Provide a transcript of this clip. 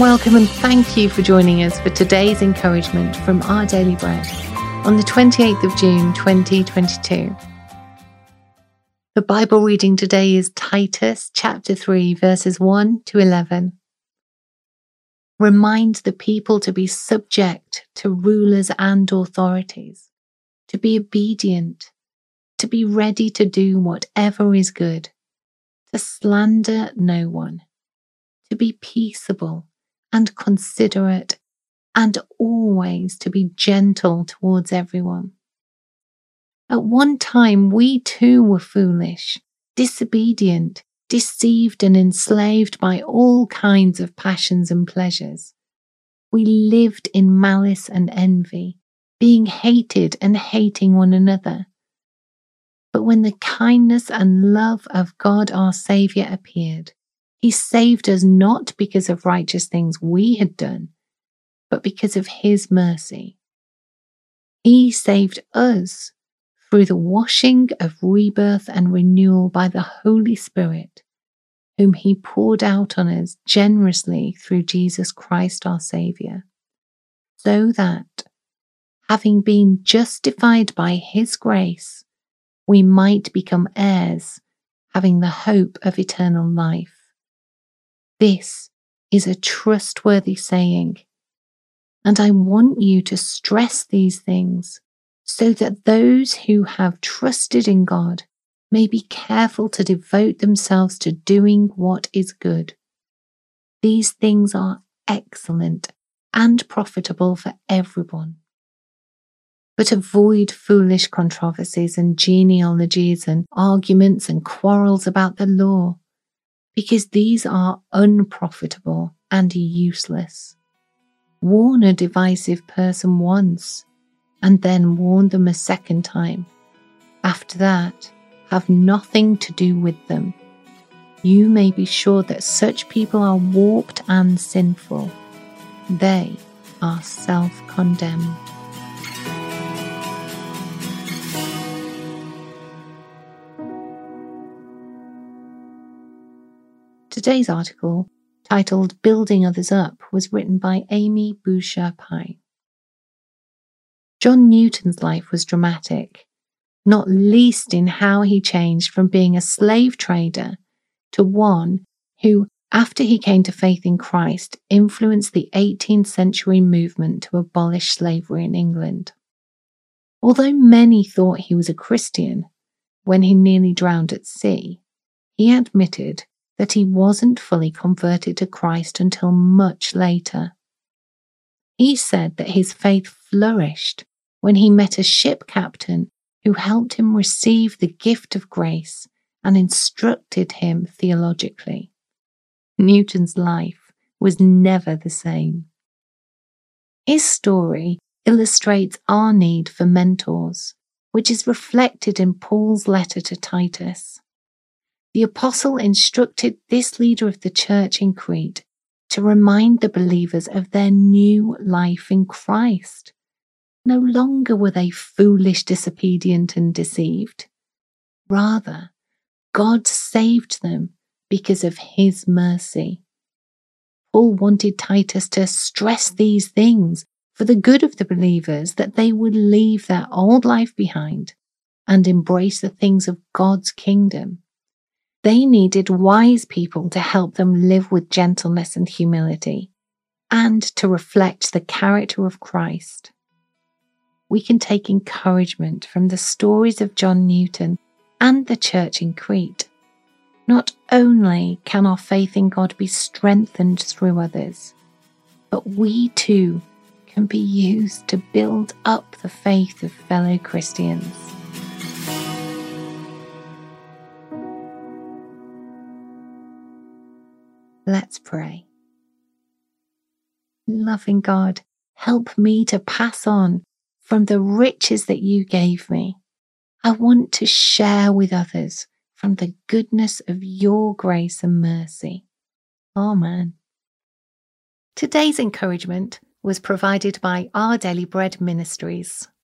Welcome and thank you for joining us for today's encouragement from Our Daily Bread on the 28th of June 2022. The Bible reading today is Titus chapter 3, verses 1 to 11. Remind the people to be subject to rulers and authorities, to be obedient, to be ready to do whatever is good, to slander no one, to be peaceable and considerate, and always to be gentle towards everyone. At one time, we too were foolish, disobedient, deceived, and enslaved by all kinds of passions and pleasures. We lived in malice and envy, being hated and hating one another. But when the kindness and love of God our Saviour appeared, he saved us not because of righteous things we had done, but because of His mercy. He saved us through the washing of rebirth and renewal by the Holy Spirit, whom He poured out on us generously through Jesus Christ our Saviour, so that, having been justified by His grace, we might become heirs, having the hope of eternal life. This is a trustworthy saying. And I want you to stress these things so that those who have trusted in God may be careful to devote themselves to doing what is good. These things are excellent and profitable for everyone. But avoid foolish controversies and genealogies and arguments and quarrels about the law because these are unprofitable and useless. Warn a divisive person once and then warn them a second time. After that, have nothing to do with them. You may be sure that such people are warped and sinful. They are self condemned. Today's article, titled Building Others Up, was written by Amy Boucher Pye. John Newton's life was dramatic, not least in how he changed from being a slave trader to one who, after he came to faith in Christ, influenced the 18th century movement to abolish slavery in England. Although many thought he was a Christian when he nearly drowned at sea, he admitted that he wasn't fully converted to Christ until much later. He said that his faith flourished when he met a ship captain who helped him receive the gift of grace and instructed him theologically. Newton's life was never the same. His story illustrates our need for mentors, which is reflected in Paul's letter to Titus the apostle instructed this leader of the church in Crete to remind the believers of their new life in Christ. No longer were they foolish, disobedient, and deceived. Rather, God saved them because of his mercy. Paul wanted Titus to stress these things for the good of the believers that they would leave their old life behind and embrace the things of God's kingdom. They needed wise people to help them live with gentleness and humility and to reflect the character of Christ. We can take encouragement from the stories of John Newton and the church in Crete. Not only can our faith in God be strengthened through others, but we too can be used to build up the faith of fellow Christians. Let's pray. Loving God, help me to pass on from the riches that you gave me. I want to share with others from the goodness of your grace and mercy. Amen. Today's encouragement was provided by Our Daily Bread Ministries.